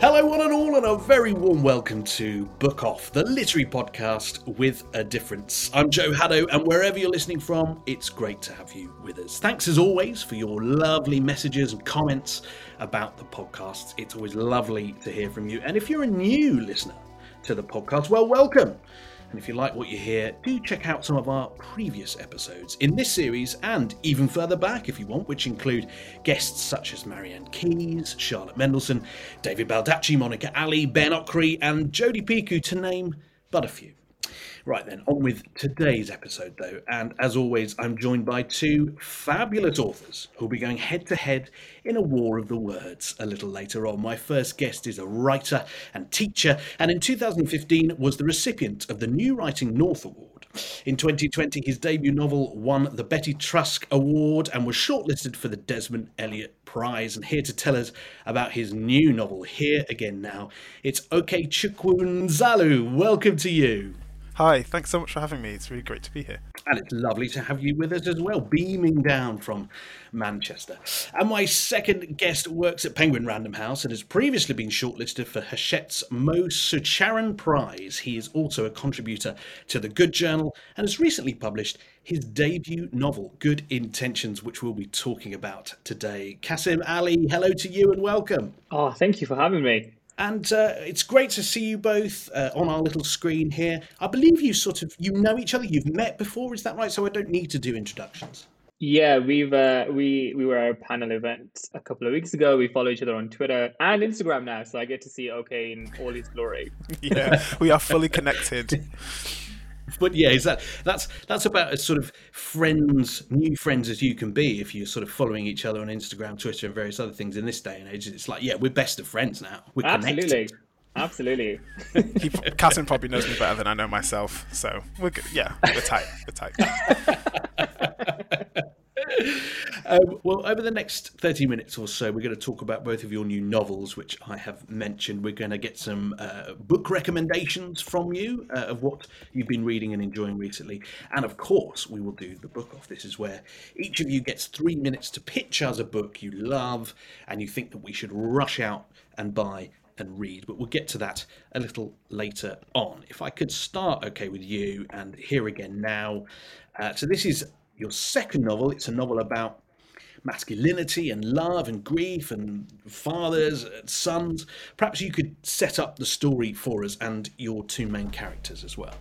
Hello, one and all, and a very warm welcome to Book Off, the literary podcast with a difference. I'm Joe Haddow, and wherever you're listening from, it's great to have you with us. Thanks as always for your lovely messages and comments about the podcasts. It's always lovely to hear from you. And if you're a new listener to the podcast, well, welcome. And if you like what you hear, do check out some of our previous episodes in this series and even further back if you want, which include guests such as Marian Keyes, Charlotte Mendelson, David Baldacci, Monica Ali, Ben Okri, and Jodi Picoult, to name but a few. Right then, on with today's episode though, and as always, I'm joined by two fabulous authors who'll be going head to head in a war of the words a little later on. My first guest is a writer and teacher, and in 2015 was the recipient of the New Writing North Award. In 2020, his debut novel won the Betty Trask Award and was shortlisted for the Desmond Elliott Prize. And here to tell us about his new novel, Here Again Now, it's Okechukwu Nzelu. Welcome to you. Hi, thanks so much for having me. It's really great to be here. And it's lovely to have you with us as well, beaming down from Manchester. And my second guest works at Penguin Random House and has previously been shortlisted for Hachette's Mo Siewcharran Prize. He is also a contributor to The Good Journal and has recently published his debut novel, Good Intentions, which we'll be talking about today. Kasim Ali, hello to you and welcome. Oh, thank you for having me. And uh, it's great to see you both uh, on our little screen here. I believe you sort of you know each other. You've met before, is that right? So I don't need to do introductions. Yeah, we've uh, we we were at a panel event a couple of weeks ago. We follow each other on Twitter and Instagram now, so I get to see OK in all his glory. yeah, we are fully connected. but yeah, is that that's that's about as sort of friends, new friends as you can be if you're sort of following each other on Instagram, Twitter, and various other things in this day and age. It's like, yeah, we're best of friends now. We're Absolutely. Connected. Absolutely. he, Catherine probably knows me better than I know myself, so we're good. Yeah, we're tight. We're tight. Um, well, over the next 30 minutes or so, we're going to talk about both of your new novels, which I have mentioned. We're going to get some uh, book recommendations from you uh, of what you've been reading and enjoying recently. And of course, we will do the book off. This is where each of you gets three minutes to pitch us a book you love and you think that we should rush out and buy and read, but we'll get to that a little later on. If I could start, okay, with you and here again now. Uh, so, this is your second novel. It's a novel about masculinity and love and grief and fathers and sons. Perhaps you could set up the story for us and your two main characters as well.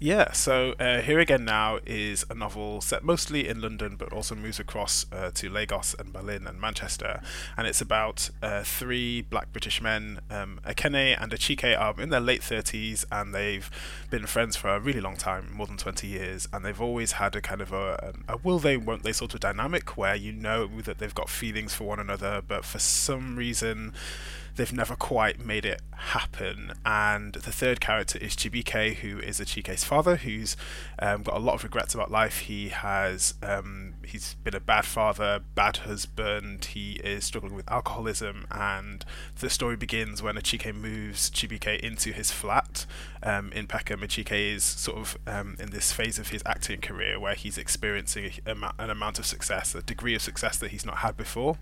Yeah, so uh, Here Again Now is a novel set mostly in London, but also moves across uh, to Lagos and Berlin and Manchester. And it's about uh, three black British men. Um, Ekene and Achike are in their late 30s, and they've been friends for a really long time, more than 20 years. And they've always had a kind of a, a will they, won't they sort of dynamic where you know that they've got feelings for one another, but for some reason, they've never quite made it happen. And the third character is Chibuike, who is Father, who's um, got a lot of regrets about life. He has um, he's been a bad father, bad husband. He is struggling with alcoholism, and the story begins when Achike moves Chibuike into his flat um, in Peckham. Achike is sort of um, in this phase of his acting career where he's experiencing an amount of success, a degree of success that he's not had before,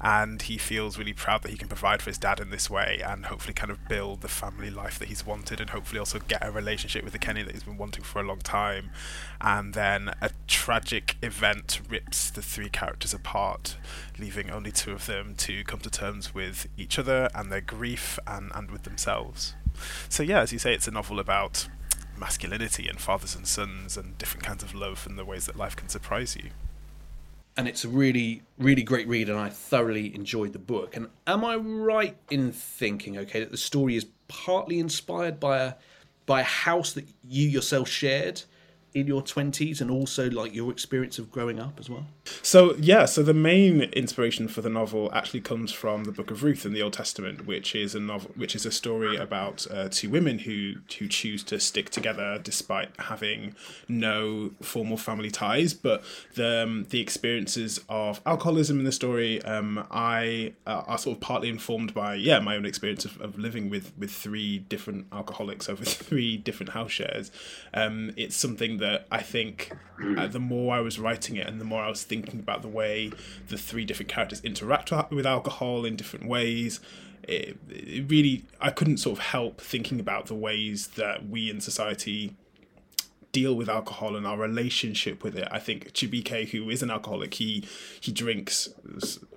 and he feels really proud that he can provide for his dad in this way and hopefully kind of build the family life that he's wanted and hopefully also get a relationship with the Kenny that he's been wanting for a long time. And then a tragic event rips the three characters apart, leaving only two of them to come to terms with each other and their grief and, and with themselves. So, yeah, as you say, it's a novel about masculinity and fathers and sons and different kinds of love and the ways that life can surprise you and it's a really really great read and i thoroughly enjoyed the book and am i right in thinking okay that the story is partly inspired by a by a house that you yourself shared in your 20s and also like your experience of growing up as well? So, yeah, so the main inspiration for the novel actually comes from the Book of Ruth in the Old Testament, which is a novel which is a story about uh, two women who who choose to stick together despite having no formal family ties, but the um, the experiences of alcoholism in the story um, I uh, are sort of partly informed by yeah, my own experience of, of living with with three different alcoholics over three different house shares. Um, it's something that that I think uh, the more I was writing it and the more I was thinking about the way the three different characters interact with alcohol in different ways, it, it really I couldn't sort of help thinking about the ways that we in society deal with alcohol and our relationship with it. I think Chibuike, who is an alcoholic, he he drinks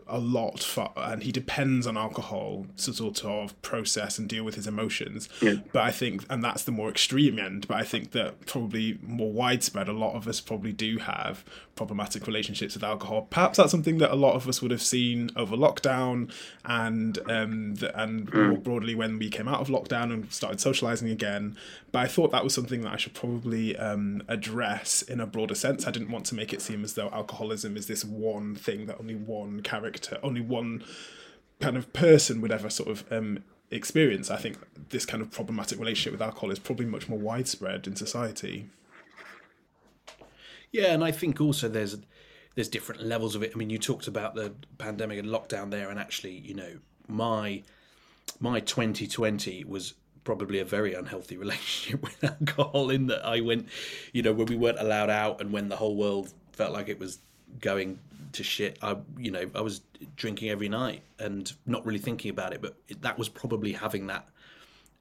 a lot for, and he depends on alcohol to sort of process and deal with his emotions. Yeah. But I think, and that's the more extreme end. But I think that probably more widespread, a lot of us probably do have problematic relationships with alcohol. Perhaps that's something that a lot of us would have seen over lockdown and um, the, and mm. more broadly when we came out of lockdown and started socializing again. But I thought that was something that I should probably um, address in a broader sense. I didn't want to make it seem as though alcoholism is this one thing that only one character character, only one kind of person would ever sort of um, experience. I think this kind of problematic relationship with alcohol is probably much more widespread in society. Yeah, and I think also there's there's different levels of it. I mean, you talked about the pandemic and lockdown there, and actually, you know, my my 2020 was probably a very unhealthy relationship with alcohol in that I went, you know, when we weren't allowed out and when the whole world felt like it was going to shit. I, you know, I was drinking every night and not really thinking about it, but that was probably having that,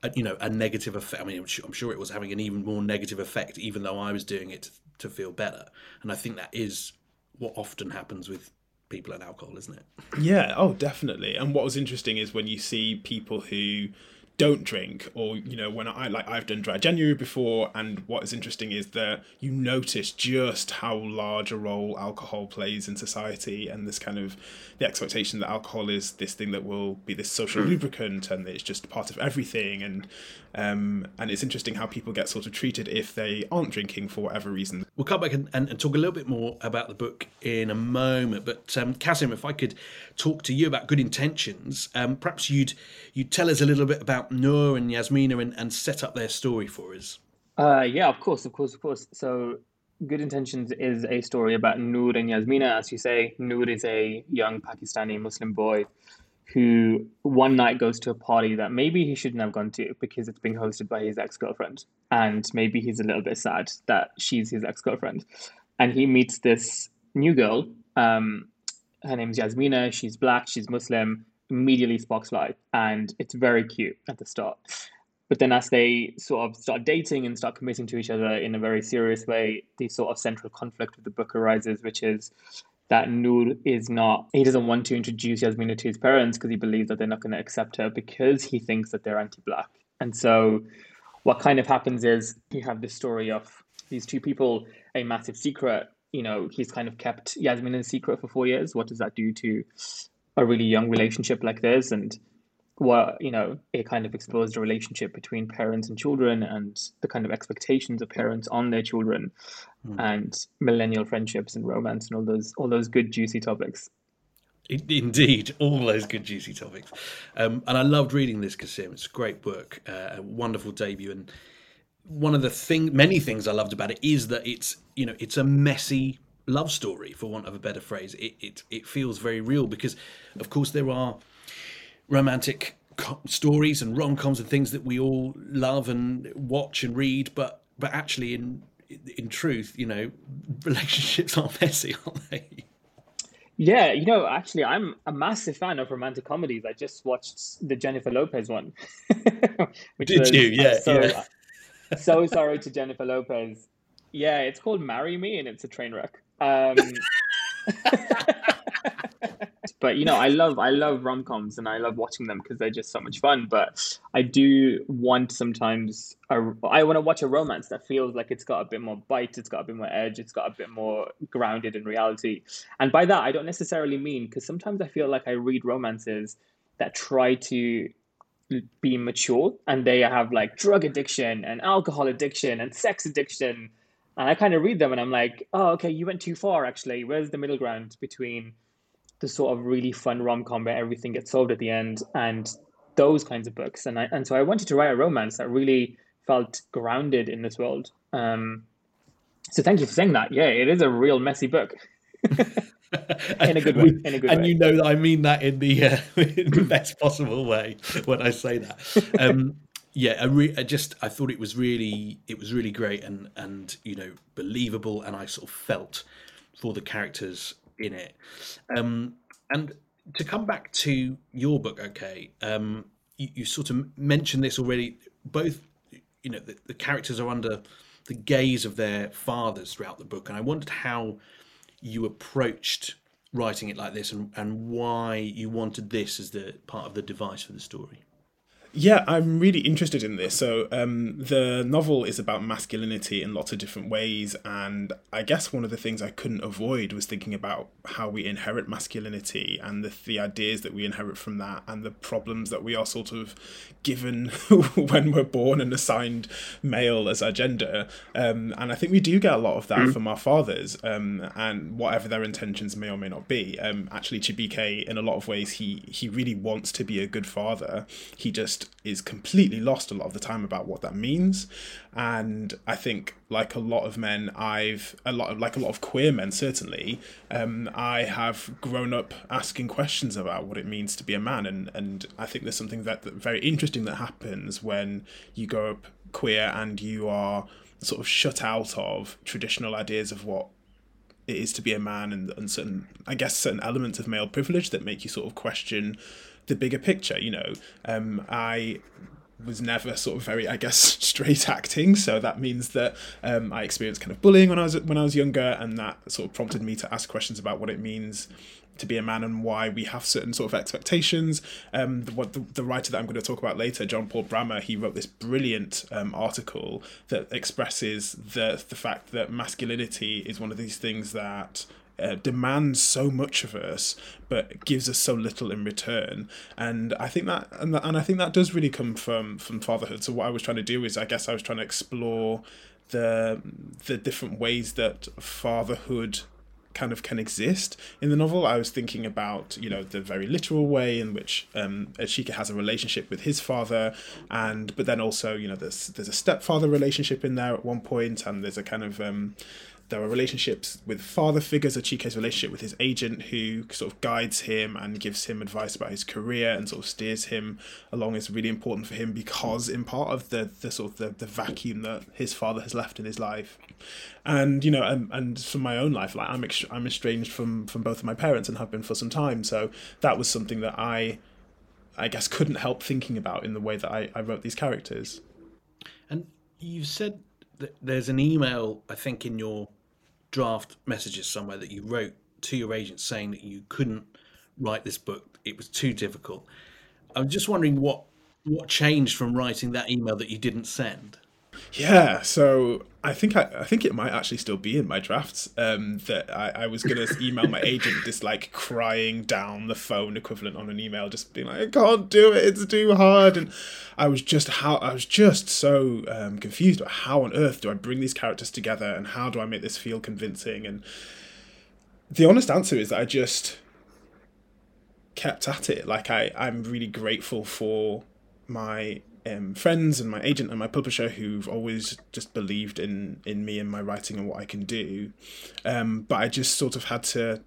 uh, you know, a negative effect. I mean, I'm sure it was having an even more negative effect, even though I was doing it to feel better. And I think that is what often happens with people and alcohol, isn't it? Yeah. Oh, definitely. And what was interesting is when you see people who don't drink or you know when i like i've done dry january before and what is interesting is that you notice just how large a role alcohol plays in society and this kind of the expectation that alcohol is this thing that will be this social mm. lubricant and it's just part of everything and um, and it's interesting how people get sort of treated if they aren't drinking for whatever reason. We'll come back and, and, and talk a little bit more about the book in a moment. But um, Kasim, if I could talk to you about good intentions, um, perhaps you'd you'd tell us a little bit about Noor and Yasmina and, and set up their story for us. Uh, yeah, of course, of course, of course. So Good Intentions is a story about Noor and Yasmina. As you say, Noor is a young Pakistani Muslim boy who one night goes to a party that maybe he shouldn't have gone to because it's being hosted by his ex girlfriend. And maybe he's a little bit sad that she's his ex girlfriend. And he meets this new girl. Um, her name's Yasmina. She's black, she's Muslim. Immediately sparks light. And it's very cute at the start. But then, as they sort of start dating and start committing to each other in a very serious way, the sort of central conflict of the book arises, which is that Noor is not, he doesn't want to introduce Yasmina to his parents because he believes that they're not going to accept her because he thinks that they're anti black. And so, what kind of happens is you have this story of these two people, a massive secret. You know, he's kind of kept Yasmin secret for four years. What does that do to a really young relationship like this? And what you know it kind of explores the relationship between parents and children and the kind of expectations of parents on their children mm. and millennial friendships and romance and all those all those good juicy topics Indeed, all those good juicy topics, um, and I loved reading this, Kasim. It's a great book, uh, a wonderful debut, and one of the thing, many things I loved about it is that it's you know it's a messy love story, for want of a better phrase. It it, it feels very real because, of course, there are romantic co- stories and rom-coms and things that we all love and watch and read but but actually in in truth you know relationships are messy aren't they Yeah, you know, actually, I'm a massive fan of romantic comedies. I just watched the Jennifer Lopez one. Did was, you? Yeah, so, yeah. so sorry to Jennifer Lopez. Yeah, it's called Marry Me, and it's a train wreck. Um, but you know, I love I love rom coms and I love watching them because they're just so much fun. But I do want sometimes a, I want to watch a romance that feels like it's got a bit more bite, it's got a bit more edge, it's got a bit more grounded in reality. And by that, I don't necessarily mean because sometimes I feel like I read romances that try to be mature and they have like drug addiction and alcohol addiction and sex addiction and i kind of read them and i'm like oh okay you went too far actually where's the middle ground between the sort of really fun rom com where everything gets solved at the end and those kinds of books. And I and so I wanted to write a romance that really felt grounded in this world. Um, so thank you for saying that. Yeah, it is a real messy book. in a good way. A good and way. you know that I mean that in the, uh, in the best possible way when I say that. Um, yeah, I, re- I, just I thought it was really it was really great and and you know believable, and I sort of felt for the characters in it. Um, and to come back to your book, okay, um, you, you, sort of mentioned this already. Both, you know, the, the, characters are under the gaze of their fathers throughout the book, and I wondered how you approached writing it like this, and, and why you wanted this as the part of the device for the story. Yeah, I'm really interested in this. So, um, the novel is about masculinity in lots of different ways, and I guess one of the things I couldn't avoid was thinking about how we inherit masculinity and the, the ideas that we inherit from that, and the problems that we are sort of given when we're born and assigned male as our gender. Um, and I think we do get a lot of that mm. from our fathers, um, and whatever their intentions may or may not be. Um, actually, Chibuike, in a lot of ways, he he really wants to be a good father. He just is completely lost a lot of the time about what that means. And I think, like a lot of men, I've a lot of like a lot of queer men certainly, um, I have grown up asking questions about what it means to be a man, and and I think there's something that, that very interesting that happens when you grow up queer and you are sort of shut out of traditional ideas of what it is to be a man and, and certain I guess certain elements of male privilege that make you sort of question the bigger picture. You know, um, I was never sort of very, I guess, straight acting. So that means that um, I experienced kind of bullying when I was when I was younger, and that sort of prompted me to ask questions about what it means to be a man and why we have certain sort of expectations. Um, the, what the, the writer that I'm going to talk about later, John Paul Brammer, he wrote this brilliant um, article that expresses the the fact that masculinity is one of these things that uh, demands so much of us but gives us so little in return and i think that and, that, and i think that does really come from from fatherhood so what i was trying to do is i guess i was trying to explore the the different ways that fatherhood kind of can exist in the novel. I was thinking about you know the very literal way in which um, Achike has a relationship with his father, and but then also you know there's there's a stepfather relationship in there at one point, and there's a kind of um, there are relationships with father figures, Achike's relationship with his agent who sort of guides him and gives him advice about his career and sort of steers him along is really important for him because in part of the, the sort of the, the vacuum that his father has left in his life. And, you know, and, and from my own life, like I'm, ex- I'm estranged from, from both of my parents and have been for some time. So that was something that I, I guess, couldn't help thinking about in the way that I, I wrote these characters. And you've said that there's an email, I think, in your draft messages somewhere that you wrote to your agent saying that you couldn't write this book; it was too difficult. I'm just wondering what what changed from writing that email that you didn't send. Yeah, so I think I, I think it might actually still be in my drafts. Um, that I, I was gonna email my agent just like crying down the phone equivalent on an email, just being like, I can't do it, it's too hard. And I was just how I was just so um, confused about how on earth do I bring these characters together and how do I make this feel convincing? And the honest answer is that I just kept at it. Like I, I'm really grateful for my um, friends and my agent and my publisher who've always just believed in in me and my writing and what I can do. Um, but I just sort of had to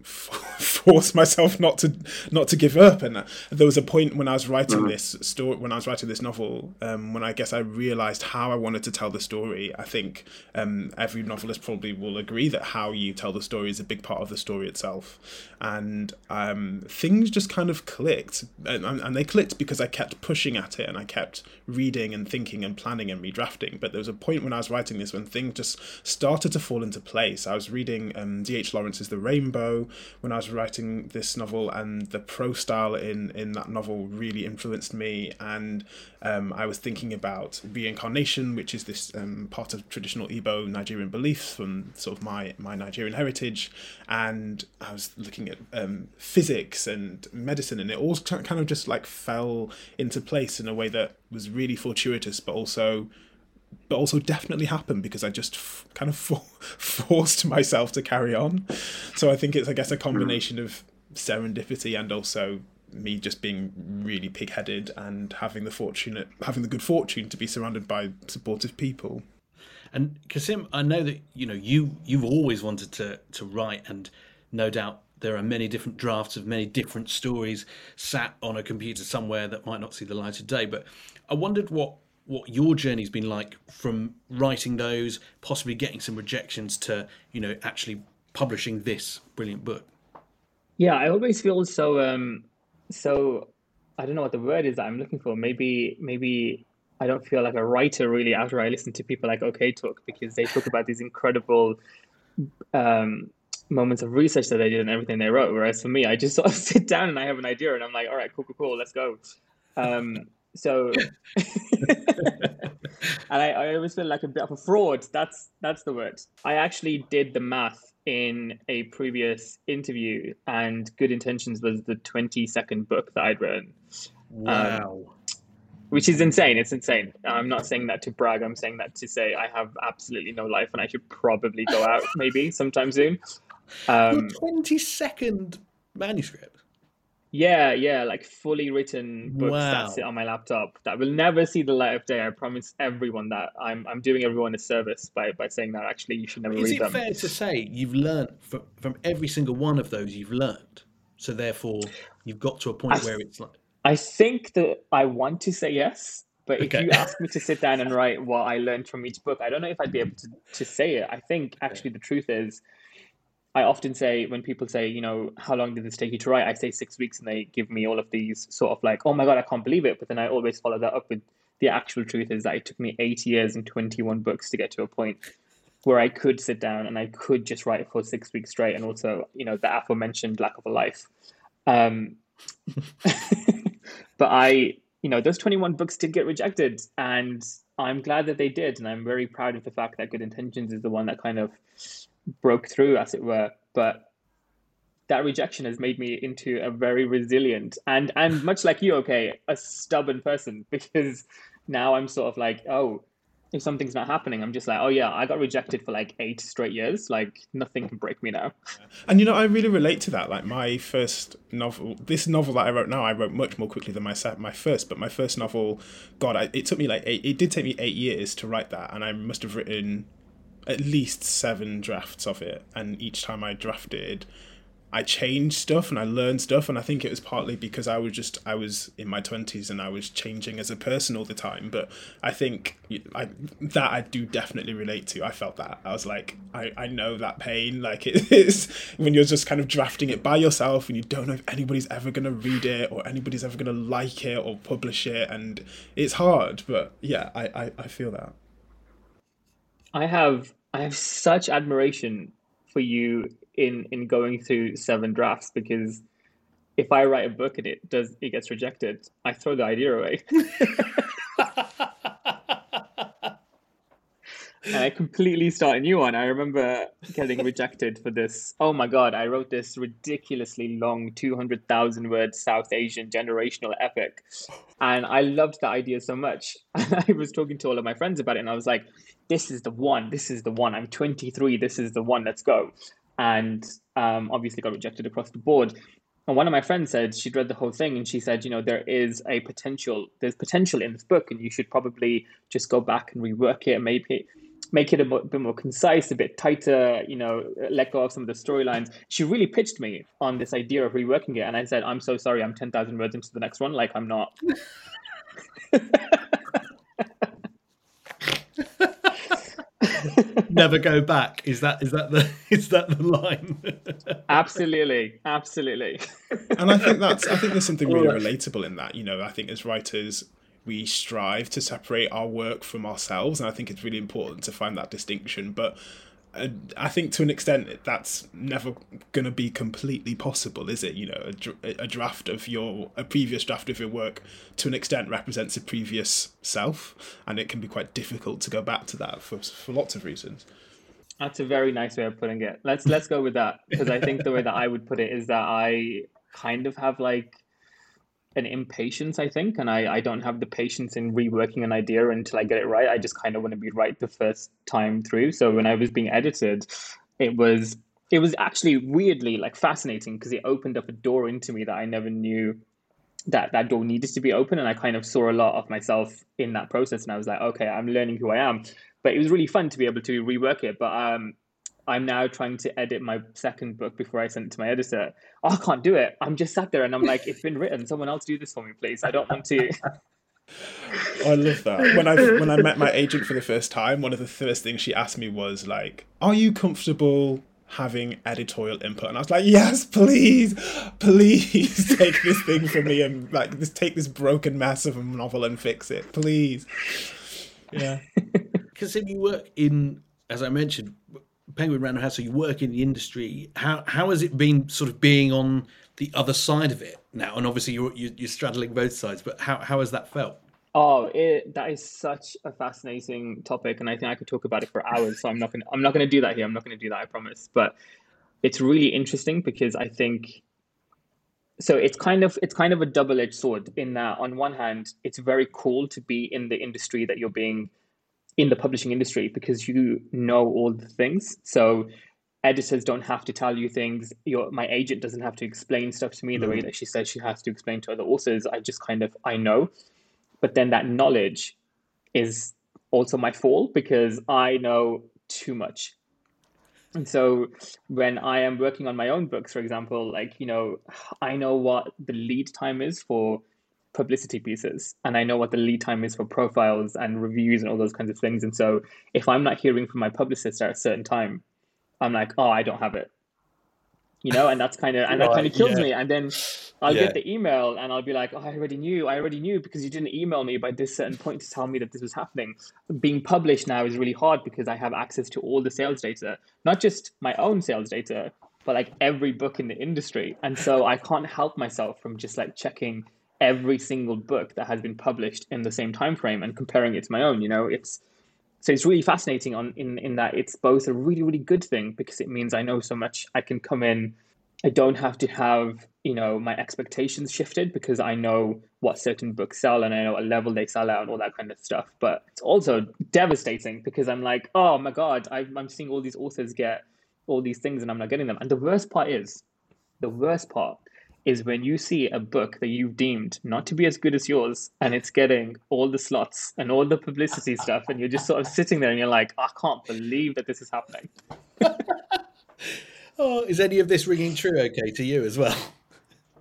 force myself not to not to give up. And there was a point when i was writing mm-hmm. this story when i was writing this novel um, when i guess i realized how i wanted to tell the story. I think um, every novelist probably will agree that how you tell the story is a big part of the story itself. And um, things just kind of clicked. And, and they clicked because i kept pushing at it and i kept reading and thinking and planning and redrafting. But there was a point when i was writing this when things just started to fall into place. I was reading um, dh lawrence's the rainbow when I was writing this novel, and the prose style in in that novel really influenced me. And um, I was thinking about reincarnation, which is this um, part of traditional Igbo Nigerian beliefs from sort of my my Nigerian heritage, and I was looking at um, physics and medicine, and it all kind of just like fell into place in a way that was really fortuitous, but also but also definitely happened because I just f- kind of for- forced myself to carry on. So I think it's, I guess, a combination of serendipity and also me just being really pig-headed and having the fortunate, having the good fortune to be surrounded by supportive people. And Kasim, I know that you know you you've always wanted to to write, and no doubt there are many different drafts of many different stories sat on a computer somewhere that might not see the light of day. But I wondered what what your journey's been like from writing those, possibly getting some rejections to, you know, actually publishing this brilliant book. Yeah, I always feel so um so I don't know what the word is that I'm looking for. Maybe maybe I don't feel like a writer really after I listen to people like OK Talk because they talk about these incredible um, moments of research that they did and everything they wrote. Whereas for me, I just sort of sit down and I have an idea and I'm like, all right, cool, cool, cool, let's go. Um, so, and I, I always feel like a bit of a fraud. That's that's the word. I actually did the math in a previous interview, and Good Intentions was the twenty second book that I'd written. Wow. Um, which is insane. It's insane. I'm not saying that to brag. I'm saying that to say I have absolutely no life, and I should probably go out maybe sometime soon. Um, twenty second manuscript. Yeah, yeah, like fully written books wow. that sit on my laptop that will never see the light of day. I promise everyone that I'm I'm doing everyone a service by, by saying that actually you should never Is read them. Is it fair to say you've learned from, from every single one of those you've learned? So therefore you've got to a point I, where it's like I think that I want to say yes, but if you ask me to sit down and write what I learned from each book, I don't know if I'd be able to, to say it. I think actually the truth is I often say when people say, you know, how long did this take you to write? I say six weeks, and they give me all of these sort of like, oh my god, I can't believe it. But then I always follow that up with the actual truth is that it took me eight years and twenty one books to get to a point where I could sit down and I could just write for six weeks straight, and also, you know, the aforementioned lack of a life. Um, but I, you know, those twenty one books did get rejected, and I'm glad that they did, and I'm very proud of the fact that Good Intentions is the one that kind of broke through, as it were. But that rejection has made me into a very resilient and and much like you, okay, a stubborn person because now I'm sort of like, oh, if something's not happening, I'm just like, oh yeah, I got rejected for like eight straight years. Like nothing can break me now. And you know, I really relate to that. Like my first novel, this novel that I wrote now, I wrote much more quickly than my my first. But my first novel, God, I, it took me like eight, it did take me eight years to write that, and I must have written at least seven drafts of it, and each time I drafted, I changed stuff and I learned stuff, and I think it was partly because I was just I was in my twenties and I was changing as a person all the time. But I think I, that I do definitely relate to. I felt that I was like I, I know that pain. Like it is when you're just kind of drafting it by yourself and you don't know if anybody's ever gonna read it or anybody's ever gonna like it or publish it, and it's hard. But yeah, I I, I feel that. I have I have such admiration for you in in going through seven drafts because if I write a book and it does it gets rejected, I throw the idea away. and I completely start a new one. I remember getting rejected for this. Oh my god, I wrote this ridiculously long 200,000 word South Asian generational epic. And I loved the idea so much. And I was talking to all of my friends about it and I was like, this is the one. This is the one. I'm 23. This is the one. Let's go. And um, obviously got rejected across the board. And one of my friends said she'd read the whole thing and she said, you know, there is a potential, there's potential in this book and you should probably just go back and rework it and maybe make it a bit more concise, a bit tighter, you know, let go of some of the storylines. She really pitched me on this idea of reworking it. And I said, I'm so sorry, I'm 10,000 words into the next one. Like, I'm not. Never go back. Is that is that the is that the line? absolutely, absolutely. and I think that's I think there's something really relatable in that. You know, I think as writers, we strive to separate our work from ourselves, and I think it's really important to find that distinction. But uh, I think to an extent that's never going to be completely possible, is it? You know, a, a, draft of your a previous draft of your work to an extent represents a previous self, and it can be quite difficult to go back to that for for lots of reasons. That's a very nice way of putting it. Let's let's go with that because I think the way that I would put it is that I kind of have like an impatience, I think, and I, I don't have the patience in reworking an idea until I get it right. I just kind of want to be right the first time through. So when I was being edited, it was it was actually weirdly like fascinating because it opened up a door into me that I never knew that that door needed to be open, and I kind of saw a lot of myself in that process. And I was like, okay, I'm learning who I am. But it was really fun to be able to rework it. But um, I'm now trying to edit my second book before I send it to my editor. Oh, I can't do it. I'm just sat there and I'm like, it's been written. Someone else do this for me, please. I don't want to. I love that. When I when I met my agent for the first time, one of the first things she asked me was like, "Are you comfortable having editorial input?" And I was like, "Yes, please, please take this thing from me and like just take this broken mess of a novel and fix it, please." Yeah, because if you work in, as I mentioned, Penguin Random House, so you work in the industry. How how has it been sort of being on the other side of it now? And obviously you're you're straddling both sides, but how how has that felt? Oh, it, that is such a fascinating topic, and I think I could talk about it for hours. So I'm not gonna I'm not gonna do that here. I'm not gonna do that. I promise. But it's really interesting because I think so it's kind of it's kind of a double-edged sword in that on one hand it's very cool to be in the industry that you're being in the publishing industry because you know all the things. So editors don't have to tell you things. Your my agent doesn't have to explain stuff to me mm-hmm. the way mm-hmm. that she says she has to explain to other authors. I just kind of I know. But then that knowledge is also my fault because I know too much. And so when I am working on my own books, for example, like, you know, I know what the lead time is for publicity pieces and I know what the lead time is for profiles and reviews and all those kinds of things. And so if I'm not hearing from my publicist at a certain time, I'm like, oh, I don't have it. You know, and that's kind of and that kind of kills yeah. me. And then I'll yeah. get the email and I'll be like, oh, I already knew, I already knew because you didn't email me by this certain point to tell me that this was happening. Being published now is really hard because I have access to all the sales data, not just my own sales data, but like every book in the industry. And so I can't help myself from just like checking every single book that has been published in the same time frame and comparing it to my own you know? It's so it's really fascinating on in in that it's both a really really good thing because it means i know so much i can come in i don't have to have you know my expectations shifted because i know what certain books sell and i know what level they sell out and all that kind of stuff. But it's also devastating because i'm like oh my god i'm seeing all these authors get all these things and i'm not getting them. And the worst part is the worst part is when you see a book that you've deemed not to be as good as yours and it's getting all the slots and all the publicity stuff and you're just sort of sitting there and you're like i can't believe that this is happening. Oh is any of this ringing true okay to you as well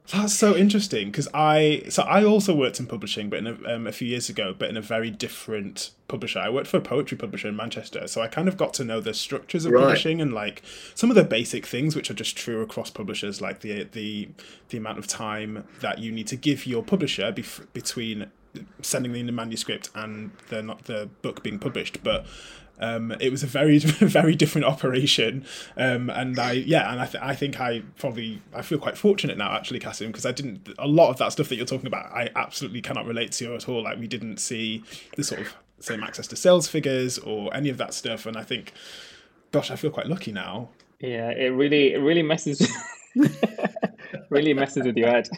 that's so interesting because I so I also worked in publishing, but in a, um, a few years ago, but in a very different publisher. I worked for a poetry publisher in Manchester, so I kind of got to know the structures of right. publishing and like some of the basic things which are just true across publishers, like the the the amount of time that you need to give your publisher bef- between sending in the manuscript and the not the book being published, but um, it was a very very different operation, um, and I yeah, and I, th- I think I probably I feel quite fortunate now actually, Kasim, because I didn't a lot of that stuff that you're talking about I absolutely cannot relate to you at all. Like we didn't see the sort of same access to sales figures or any of that stuff, and I think, gosh, I feel quite lucky now. Yeah, it really it really messes really messes with your head.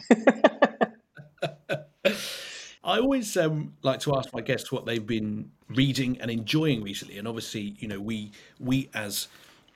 I always um, like to ask my guests what they've been reading and enjoying recently, and obviously, you know, we we as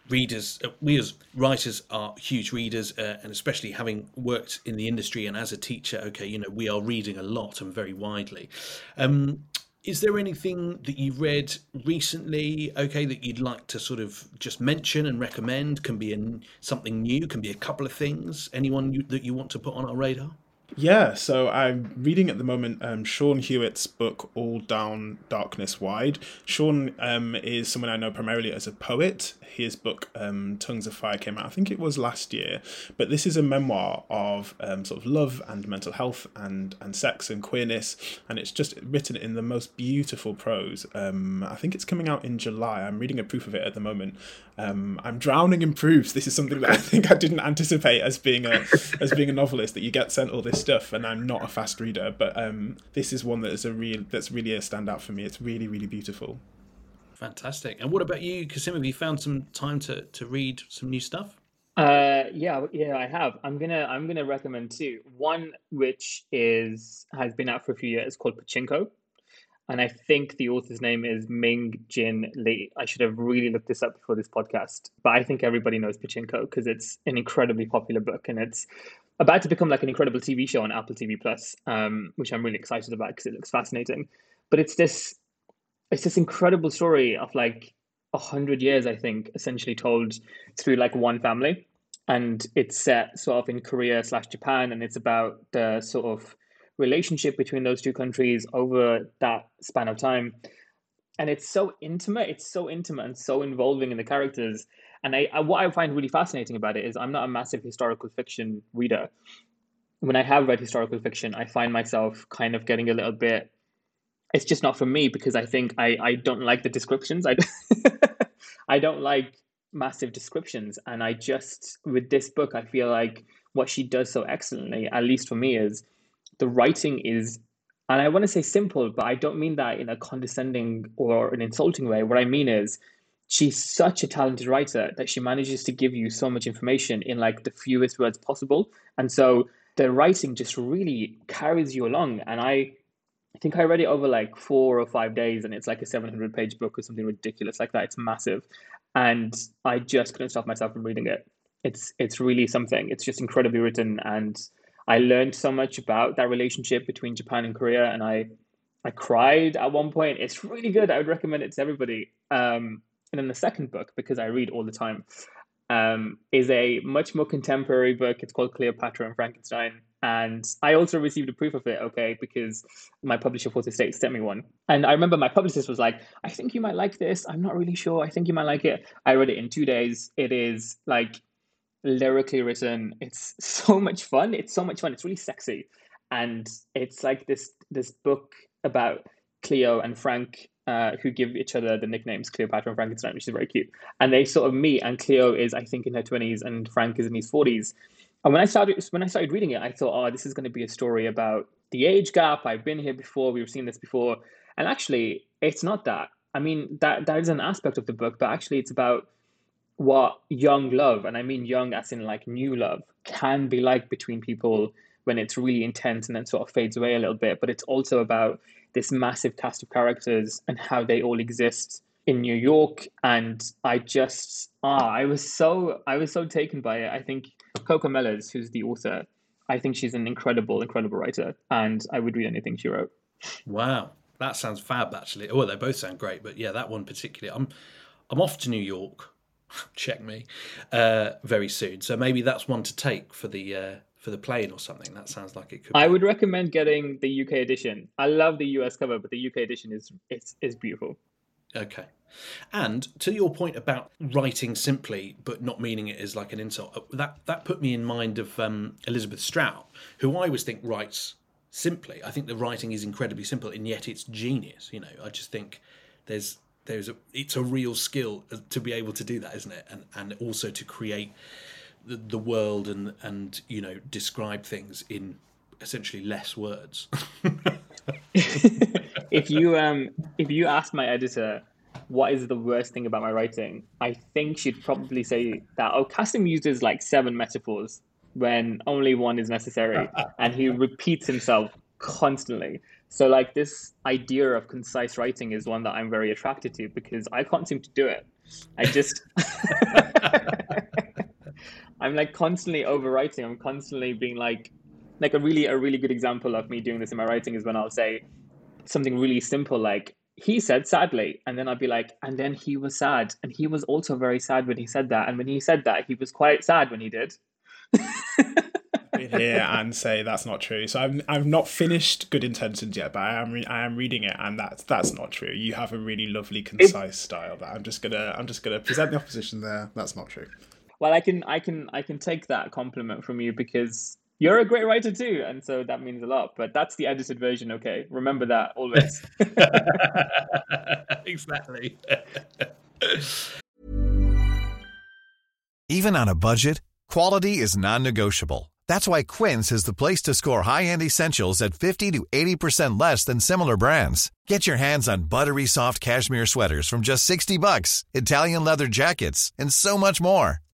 readers, uh, we as writers are huge readers, uh, and especially having worked in the industry and as a teacher, okay, you know, we are reading a lot and very widely. Um, is there anything that you've read recently, okay, that you'd like to sort of just mention and recommend? Can be in something new, can be a couple of things. Anyone you, that you want to put on our radar? Yeah, so I'm reading at the moment um, Sean Hewitt's book, All Down Darkness Wide. Sean um, is someone I know primarily as a poet. His book, um, Tongues of Fire, came out, I think it was last year. But this is a memoir of um, sort of love and mental health and, and sex and queerness. And it's just written in the most beautiful prose. Um, I think it's coming out in July. I'm reading a proof of it at the moment. Um, I'm drowning in proofs. This is something that I think I didn't anticipate as being a as being a novelist that you get sent all this stuff, and I'm not a fast reader. But um, this is one that is a real that's really a standout for me. It's really really beautiful. Fantastic. And what about you, Kasim? Have you found some time to to read some new stuff? Uh, yeah, yeah, I have. I'm gonna I'm gonna recommend two. One which is has been out for a few years called Pachinko and I think the author's name is Min Jin Lee. I should have really looked this up before this podcast, but I think everybody knows Pachinko because it's an incredibly popular book and it's about to become like an incredible TV show on Apple TV Plus, um, which I'm really excited about because it looks fascinating. But it's this, it's this incredible story of like a hundred years, I think, essentially told through like one family, and it's set sort of in Korea slash Japan, and it's about the sort of relationship between those two countries over that span of time. And it's so intimate, it's so intimate and so involving in the characters. And I, I, what I find really fascinating about it is I'm not a massive historical fiction reader. When I have read historical fiction, I find myself kind of getting a little bit it's just not for me because I think I, I don't like the descriptions. I I don't like massive descriptions. And I just with this book, I feel like what she does so excellently, at least for me, is the writing is and I want to say simple, but I don't mean that in a condescending or an insulting way. What I mean is she's such a talented writer that she manages to give you so much information in like the fewest words possible. And so the writing just really carries you along. And I I think I read it over like four or five days and it's like a 700 page book or something ridiculous like that. It's massive. And I just couldn't stop myself from reading it. It's it's really something. It's just incredibly written and I learned so much about that relationship between Japan and Korea, and I I cried at one point. It's really good. I would recommend it to everybody. Um, and then the second book, because I read all the time, um, is a much more contemporary book. It's called Cleopatra and Frankenstein. And I also received a proof of it, okay, because my publisher, Fourth Estate, sent me one. And I remember my publicist was like, I think you might like this. I'm not really sure. I think you might like it. I read it in two days. It is like lyrically written. It's so much fun. It's so much fun. It's really sexy, and it's like this this book about Cleo and Frank, uh, who give each other the nicknames Cleopatra and Frankenstein, which is very cute. And they sort of meet, and Cleo is I think in her twenties, and Frank is in his forties. And when I started when I started reading it, I thought, oh, this is going to be a story about the age gap. I've been here before. We've seen this before, and actually, it's not that. I mean, that that is an aspect of the book, but actually, it's about what young love, and I mean young as in like new love, can be like between people when it's really intense and then sort of fades away a little bit. But it's also about this massive cast of characters and how they all exist in New York. And I just ah, I was so I was so taken by it. I think Coco Mellors, who's the author, I think she's an incredible, incredible writer, and I would read anything she wrote. Wow, that sounds fab. Actually, well, they both sound great, but yeah, that one particularly. I'm I'm off to New York check me uh, very soon. So maybe that's one to take for the uh, for the plane or something. That sounds like it could. I would recommend getting the UK edition. I love the US cover, but the UK edition is it's is beautiful. Okay. And to your point about writing simply but not meaning it as like an insult, uh, that that put me in mind of um, Elizabeth Strout, who I always think writes simply. I think the writing is incredibly simple, and yet it's genius. You know, I just think there's there's a it's a real skill to be able to do that, isn't it? And and also to create the, the world and and you know describe things in essentially less words. if you um if you ask my editor what is the worst thing about my writing, I think she'd probably say that oh Kasim uses like seven metaphors when only one is necessary, and he repeats himself constantly. So like this idea of concise writing is one that I'm very attracted to because I can't seem to do it. I just I'm like constantly overwriting. I'm constantly being like like a really a really good example of me doing this in my writing is when I'll say something really simple like he said sadly and then i'd be like and then he was sad and he was also very sad when he said that and when he said that he was quite sad when he did here and say that's not true. So I'm I've not finished Good Intentions yet, but I am re- I am reading it, and that's that's not true. You have a really lovely, concise it, style. That I'm just gonna I'm just gonna present the opposition there. That's not true. Well, I can I can I can take that compliment from you because you're a great writer too, and so that means a lot. But that's the edited version. Okay, remember that always. exactly. Even on a budget, quality is non-negotiable. That's why Quince is the place to score high-end essentials at 50 to 80% less than similar brands. Get your hands on buttery soft cashmere sweaters from just 60 bucks, Italian leather jackets, and so much more.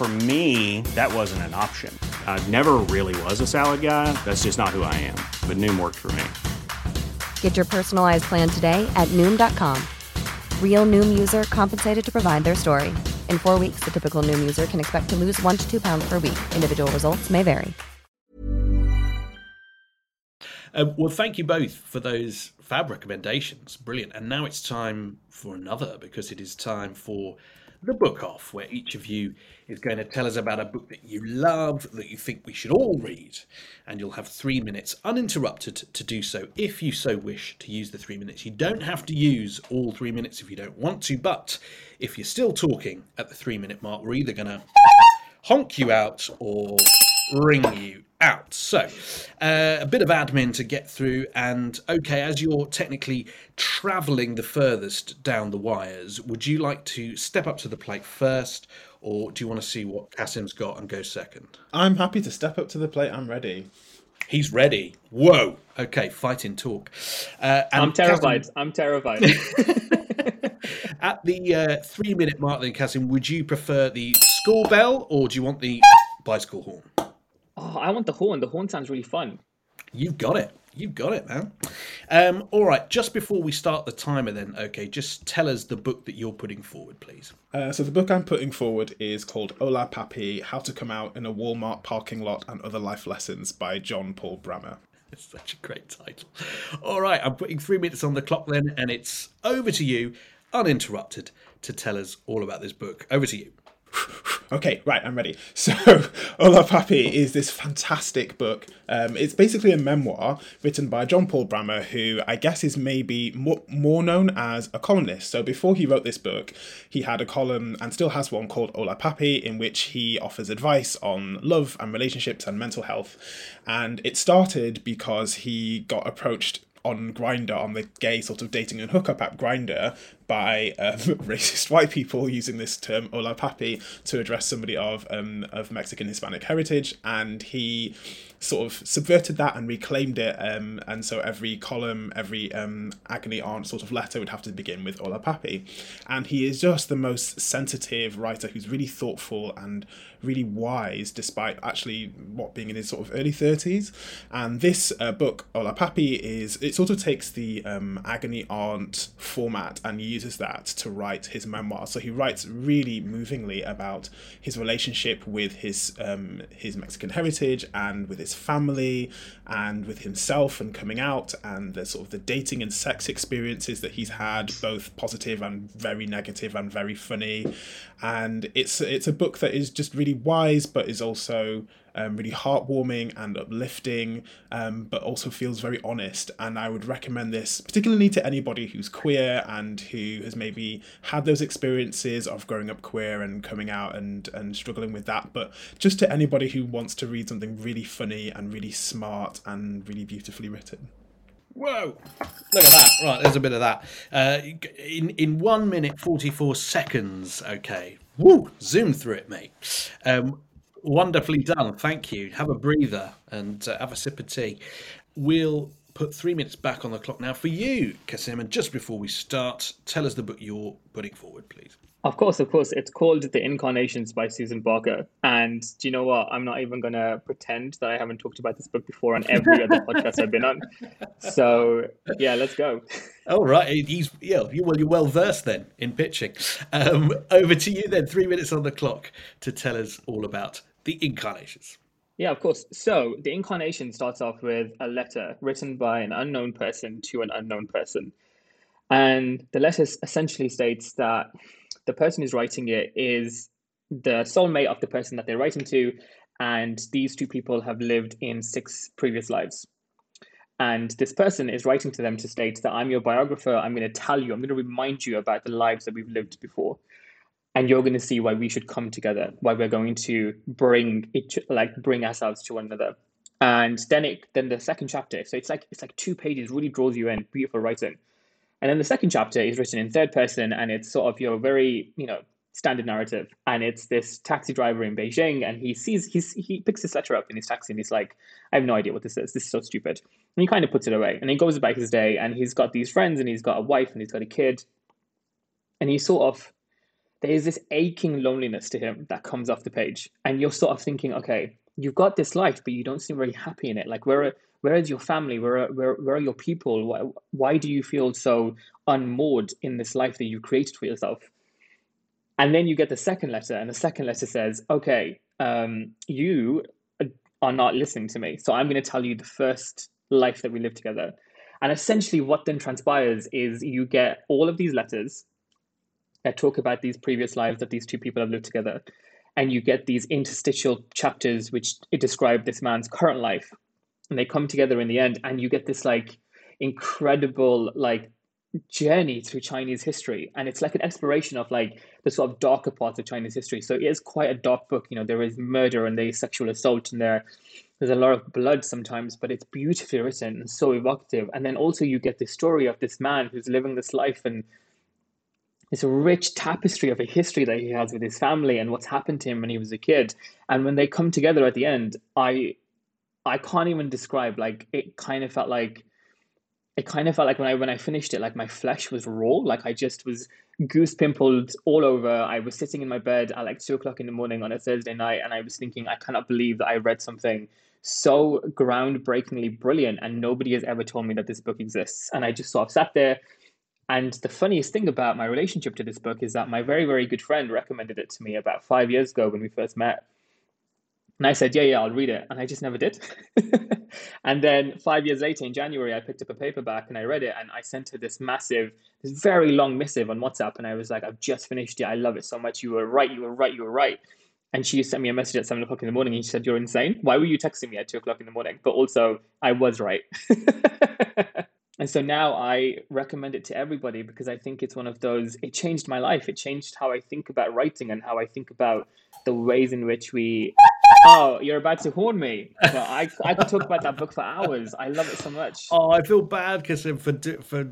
For me, that wasn't an option. I never really was a salad guy. That's just not who I am. But Noom worked for me. Get your personalized plan today at Noom.com. Real Noom user compensated to provide their story. In four weeks, the typical Noom user can expect to lose one to two pounds per week. Individual results may vary. Um, well, thank you both for those fab recommendations. Brilliant. And now it's time for another because it is time for the book off, where each of you is going to tell us about a book that you love, that you think we should all read. And you'll have three minutes uninterrupted to do so if you so wish to use the three minutes. You don't have to use all three minutes if you don't want to, but if you're still talking at the three minute mark, we're either going to honk you out or ring you out. So, uh, a bit of admin to get through, and okay, as you're technically travelling the furthest down the wires, would you like to step up to the plate first, or do you want to see what Kasim's got and go second? I'm happy to step up to the plate. I'm ready. He's ready. Whoa. Okay, fighting talk. Uh, I'm terrified. Kasim... I'm terrified. At the uh, three minute mark, then, Kasim, would you prefer the school bell or do you want the bicycle horn? Oh, I want the horn. The horn sounds really fun. You've got it. You've got it, man. Um, all right. Just before we start the timer, then, okay, just tell us the book that you're putting forward, please. Uh, so the book I'm putting forward is called Hola Papi: How to Come Out in a Walmart Parking Lot and Other Life Lessons by John Paul Brammer. It's such a great title. All right, I'm putting three minutes on the clock then, and it's over to you, uninterrupted, to tell us all about this book. Over to you. Okay, right, I'm ready. So, Hola Papi is this fantastic book. Um, it's basically a memoir written by John Paul Brammer, who I guess is maybe more, more known as a columnist. So, before he wrote this book, he had a column and still has one called Hola Papi, in which he offers advice on love and relationships and mental health. And it started because he got approached on Grindr on the gay sort of dating and hookup app Grindr by um, racist white people using this term "hola papi" to address somebody of um, of Mexican Hispanic heritage, and he sort of subverted that and reclaimed it. Um, and so every column, every um, agony aunt sort of letter would have to begin with "hola papi," and he is just the most sensitive writer who's really thoughtful and really wise, despite actually what being in his sort of early thirties. And this uh, book "Hola Papi" is it sort of takes the um, agony aunt format and uses uses that to write his memoir. So he writes really movingly about his relationship with his um, his Mexican heritage and with his family and with himself and coming out and the sort of the dating and sex experiences that he's had, both positive and very negative and very funny. And it's it's a book that is just really wise, but is also um, really heartwarming and uplifting, um, but also feels very honest. And I would recommend this particularly to anybody who's queer and who has maybe had those experiences of growing up queer and coming out and, and struggling with that, but just to anybody who wants to read something really funny and really smart and really beautifully written. Whoa! Look at that. Right, there's a bit of that. Uh, in in one minute forty four seconds. Okay. Woo! Zoom through it, mate. Um, wonderfully done. Thank you. Have a breather and uh, have a sip of tea. We'll put three minutes back on the clock now for you, Kasim. And just before we start, tell us the book you're putting forward, please. Of course, of course. It's called The Incarnations by Susan Barker. And do you know what? I'm not even going to pretend that I haven't talked about this book before on every other podcast I've been on. So, yeah, let's go. All right. He's, yeah, well, you're well versed then in pitching. Um, over to you then. Three minutes on the clock to tell us all about The Incarnations. Yeah, of course. So, The Incarnation starts off with a letter written by an unknown person to an unknown person. And the letter essentially states that the person who's writing it is the soulmate of the person that they're writing to, and these two people have lived in six previous lives. And this person is writing to them to state that I'm your biographer. I'm going to tell you, I'm going to remind you about the lives that we've lived before. And you're going to see why we should come together, why we're going to bring each, like bring ourselves to one another. And then it then the second chapter. So it's like it's like two pages, really draws you in, beautiful writing. And then the second chapter is written in third person, and it's sort of your very, you know, standard narrative. And it's this taxi driver in Beijing, and he sees he's he picks this letter up in his taxi, and he's like, "I have no idea what this is. This is so stupid." And he kind of puts it away, and he goes about his day, and he's got these friends, and he's got a wife, and he's got a kid, and he sort of there's this aching loneliness to him that comes off the page, and you're sort of thinking, okay, you've got this life, but you don't seem very happy in it. Like where where is your family? Where where where are your people? Why why do you feel so unmoored in this life that you created for yourself? And then you get the second letter, and the second letter says, okay, um, you are not listening to me, so I'm going to tell you the first life that we lived together. And essentially, what then transpires is you get all of these letters that talk about these previous lives that these two people have lived together. And you get these interstitial chapters which describe this man's current life. And they come together in the end and you get this like incredible like journey through chinese history. And it's like an exploration of like the sort of darker parts of chinese history. So it is quite a dark book. You know there is murder and there's sexual assault and there. There's a lot of blood sometimes but it's beautifully written and so evocative. And then also you get the story of this man who's living this life and this rich tapestry of a history that he has with his family and what's happened to him when he was a kid. And when they come together at the end, I I can't even describe like it kind of felt like it kind of felt like when I when I finished it, like my flesh was raw. Like I just was goose pimpled all over. I was sitting in my bed at like two o'clock in the morning on a Thursday night, and I was thinking, I cannot believe that I read something so groundbreakingly brilliant, and nobody has ever told me that this book exists. And I just sort of sat there, and the funniest thing about my relationship to this book is that my very, very good friend recommended it to me about five years ago when we first met. And I said, Yeah, yeah, I'll read it. And I just never did. and then five years later in January, I picked up a paperback and I read it and I sent her this massive, this very long missive on WhatsApp. And I was like, I've just finished it. I love it so much. You were right. You were right. You were right. And she sent me a message at seven o'clock in the morning and she said, You're insane. Why were you texting me at two o'clock in the morning? But also, I was right. And so now I recommend it to everybody because I think it's one of those, it changed my life. It changed how I think about writing and how I think about the ways in which we. Oh, you're about to horn me. I, I could talk about that book for hours. I love it so much. Oh, I feel bad because for for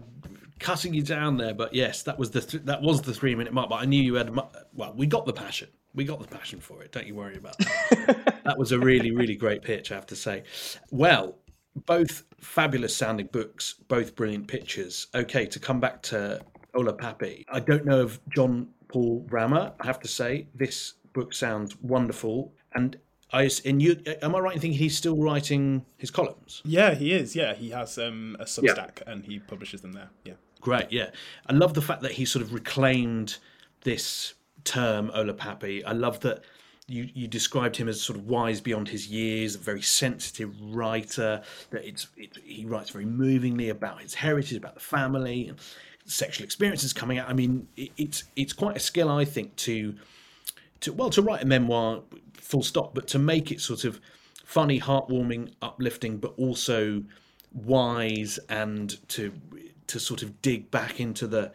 cutting you down there, but yes, that was the th- that was the three minute mark. But I knew you had well, we got the passion. We got the passion for it. Don't you worry about that. that was a really really great pitch, I have to say. Well, both fabulous sounding books, both brilliant pictures. Okay, to come back to Hola Papi, I don't know of John Paul Brammer. I have to say, this book sounds wonderful. And I, you, am I right in thinking he's still writing his columns? Yeah, he is. Yeah, he has um, a Substack yeah. and he publishes them there. Yeah, great. Yeah, I love the fact that he sort of reclaimed this term Hola Papi. I love that you, you described him as sort of wise beyond his years, a very sensitive writer. That it's it, he writes very movingly about his heritage, about the family, and sexual experiences coming out. I mean, it, it's it's quite a skill, I think, to to well to write a memoir, full stop, but to make it sort of funny, heartwarming, uplifting, but also wise and to to sort of dig back into the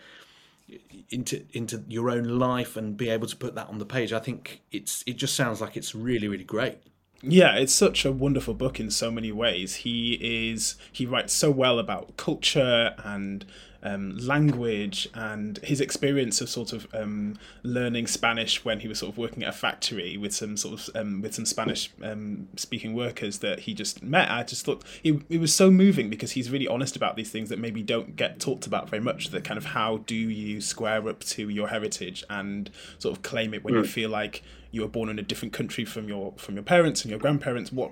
into into your own life and be able to put that on the page. I think it's it just sounds like it's really really great. Yeah, it's such a wonderful book in so many ways. He is he writes so well about culture and um, language and his experience of sort of um, learning Spanish when he was sort of working at a factory with some sort of um, with some Spanish um, speaking workers that he just met. I just thought it, it was so moving because he's really honest about these things that maybe don't get talked about very much. That kind of how do you square up to your heritage and sort of claim it when mm. you feel like you were born in a different country from your from your parents and your grandparents what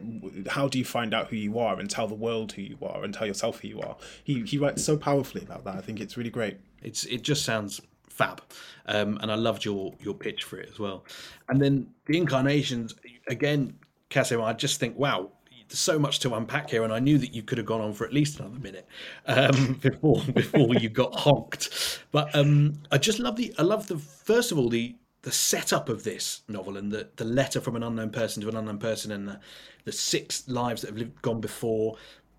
how do you find out who you are and tell the world who you are and tell yourself who you are? He he writes so powerfully about that. I think it's really great. It's it just sounds fab. Um, and i loved your your pitch for it as well. And then the incarnations again Kasim, I just think, wow, there's so much to unpack here, and I knew that you could have gone on for at least another minute um, before before you got honked. But um, I just love the I love the first of all the the setup of this novel and the, the letter from an unknown person to an unknown person and the, the six lives that have lived, gone before.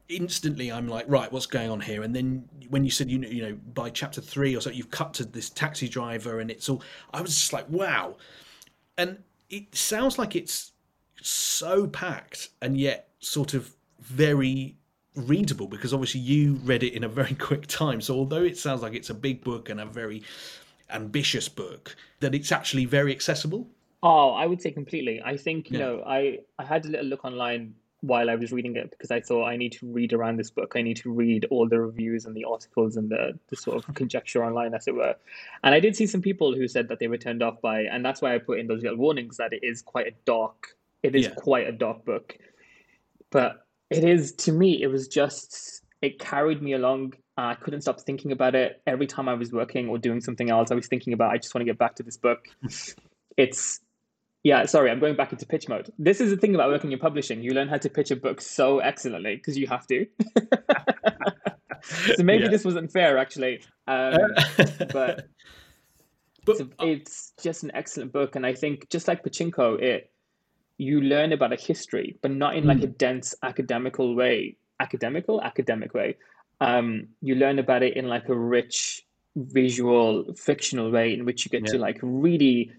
Instantly i'm like right what's going on here? And then when you said you know, you know by chapter three or so you've cut to this taxi driver and it's all i was just like wow. And it sounds like it's so packed and yet sort of very readable because obviously you read it in a very quick time. So although it sounds like it's a big book and a very ambitious book that it's actually very accessible? Oh, I would say completely. I think you yeah. know, I I had a little look online while I was reading it because I thought I need to read around this book. I need to read all the reviews and the articles and the, the sort of conjecture online, as it were. And I did see some people who said that they were turned off by, and that's why I put in those little warnings that it is quite a dark, it is yeah. quite a dark book. But it is to me, it was just it carried me along I couldn't stop thinking about it. Every time I was working or doing something else, I was thinking about, I just want to get back to this book. it's, yeah, sorry, I'm going back into pitch mode. This is the thing about working in publishing. You learn how to pitch a book so excellently because you have to. so maybe yeah. this wasn't fair, actually. Um, but but it's, it's, just an excellent book. And I think, just like Pachinko, it you learn about a history, but not in like mm. a dense academical way. Academical, academic way um, you learn about it in like a rich visual fictional way in which you get yeah. to like really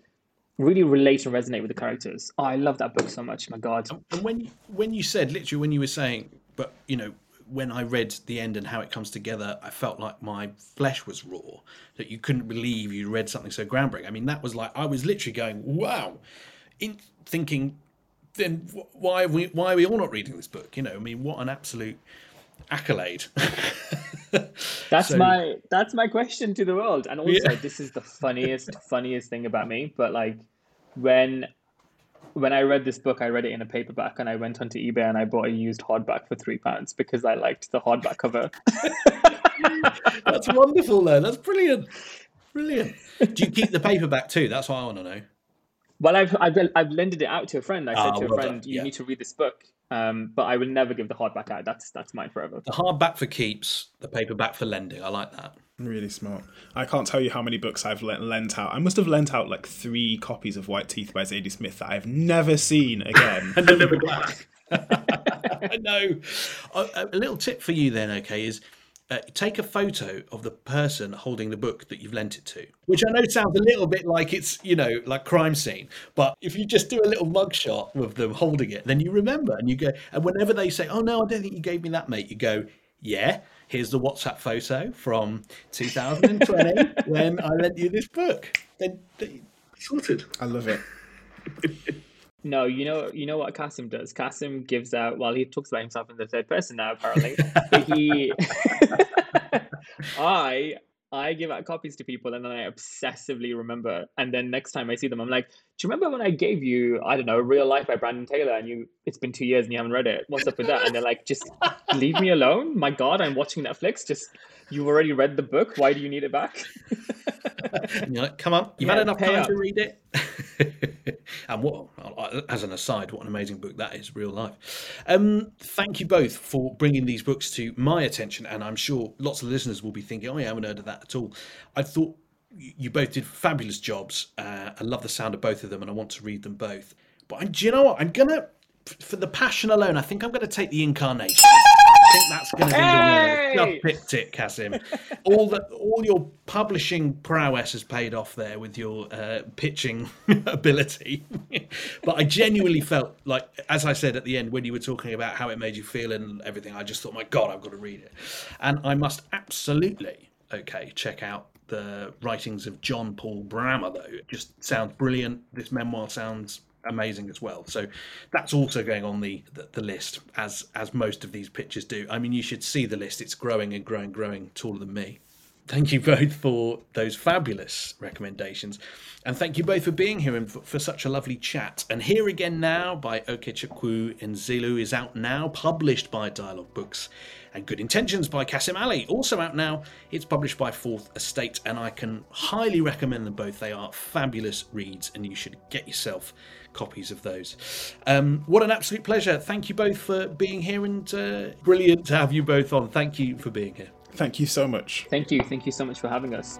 really relate and resonate with the characters. Oh, i love that book so much my god. And when when you said literally when you were saying but you know when i read the end and how it comes together i felt like my flesh was raw that you couldn't believe you read something so groundbreaking. I mean that was like i was literally going wow. In thinking then why are we why are we all not reading this book? You know i mean what an absolute accolade. that's so, my that's my question to the world. And also, yeah. this is the funniest funniest thing about me. But like when when I read this book, I read it in a paperback, and I went onto eBay and I bought a used hardback for three pounds because I liked the hardback cover. that's wonderful, though. That's brilliant, brilliant. Do you keep the paperback too? That's what I want to know. Well, I've I've, I've lended it out to a friend. I said oh, to a friend, done. "You yeah. need to read this book." Um, but I will never give the hardback out. That's that's mine forever. The hardback for keeps, the paperback for lending. I like that. Really smart. I can't tell you how many books I've lent out. I must have lent out like three copies of White Teeth by Zadie Smith that I've never seen again. and never back. I know. A, a little tip for you then, okay, is uh, take a photo of the person holding the book that you've lent it to, which I know sounds a little bit like it's, you know, like crime scene. But if you just do a little mugshot of them holding it, then you remember and you go, and whenever they say, oh, no, I don't think you gave me that, mate, you go, yeah, here's the WhatsApp photo from 2020 when I lent you this book. Then, then sorted. I love it. No, you know, you know what Kasim does. Kasim gives out. Well, he talks about himself in the third person now, apparently. he, I, I give out copies to people, and then I obsessively remember. And then next time I see them, I'm like, "Do you remember when I gave you, I don't know, Real Life by Brandon Taylor, and you, it's been two years and you haven't read it? What's up with that?" And they're like, "Just leave me alone. My God, I'm watching Netflix. Just you've already read the book. Why do you need it back?" you're like, "Come on, you've yeah, had enough time up. to read it." and what, as an aside, what an amazing book that is, real life. Um, thank you both for bringing these books to my attention, and I'm sure lots of listeners will be thinking, "Oh, I haven't heard of that at all." I thought you both did fabulous jobs. Uh, I love the sound of both of them, and I want to read them both. But I'm, do you know what? I'm gonna, for the passion alone, I think I'm going to take the incarnation. I think that's going to be Hey! the word. Just picked it, Kasim. all the all your publishing prowess has paid off there with your uh, pitching ability. but I genuinely felt like, as I said at the end, when you were talking about how it made you feel and everything, I just thought, my God, I've got to read it. And I must absolutely, okay, check out the writings of John Paul Brammer, though. It just sounds brilliant. This memoir sounds amazing as well. So that's also going on the, the the list as as most of these pictures do. I mean, you should see the list. It's growing and growing, growing, taller than me. Thank you both for those fabulous recommendations. And thank you both for being here and for, for such a lovely chat. And Here Again Now by Okechukwu Nzelu is out now, published by Dialogue Books. And Good Intentions by Kasim Ali, also out now. It's published by Fourth Estate, and I can highly recommend them both. They are fabulous reads, and you should get yourself copies of those. Um, what an absolute pleasure. Thank you both for being here, and uh, brilliant to have you both on. Thank you for being here. Thank you so much. Thank you. Thank you so much for having us.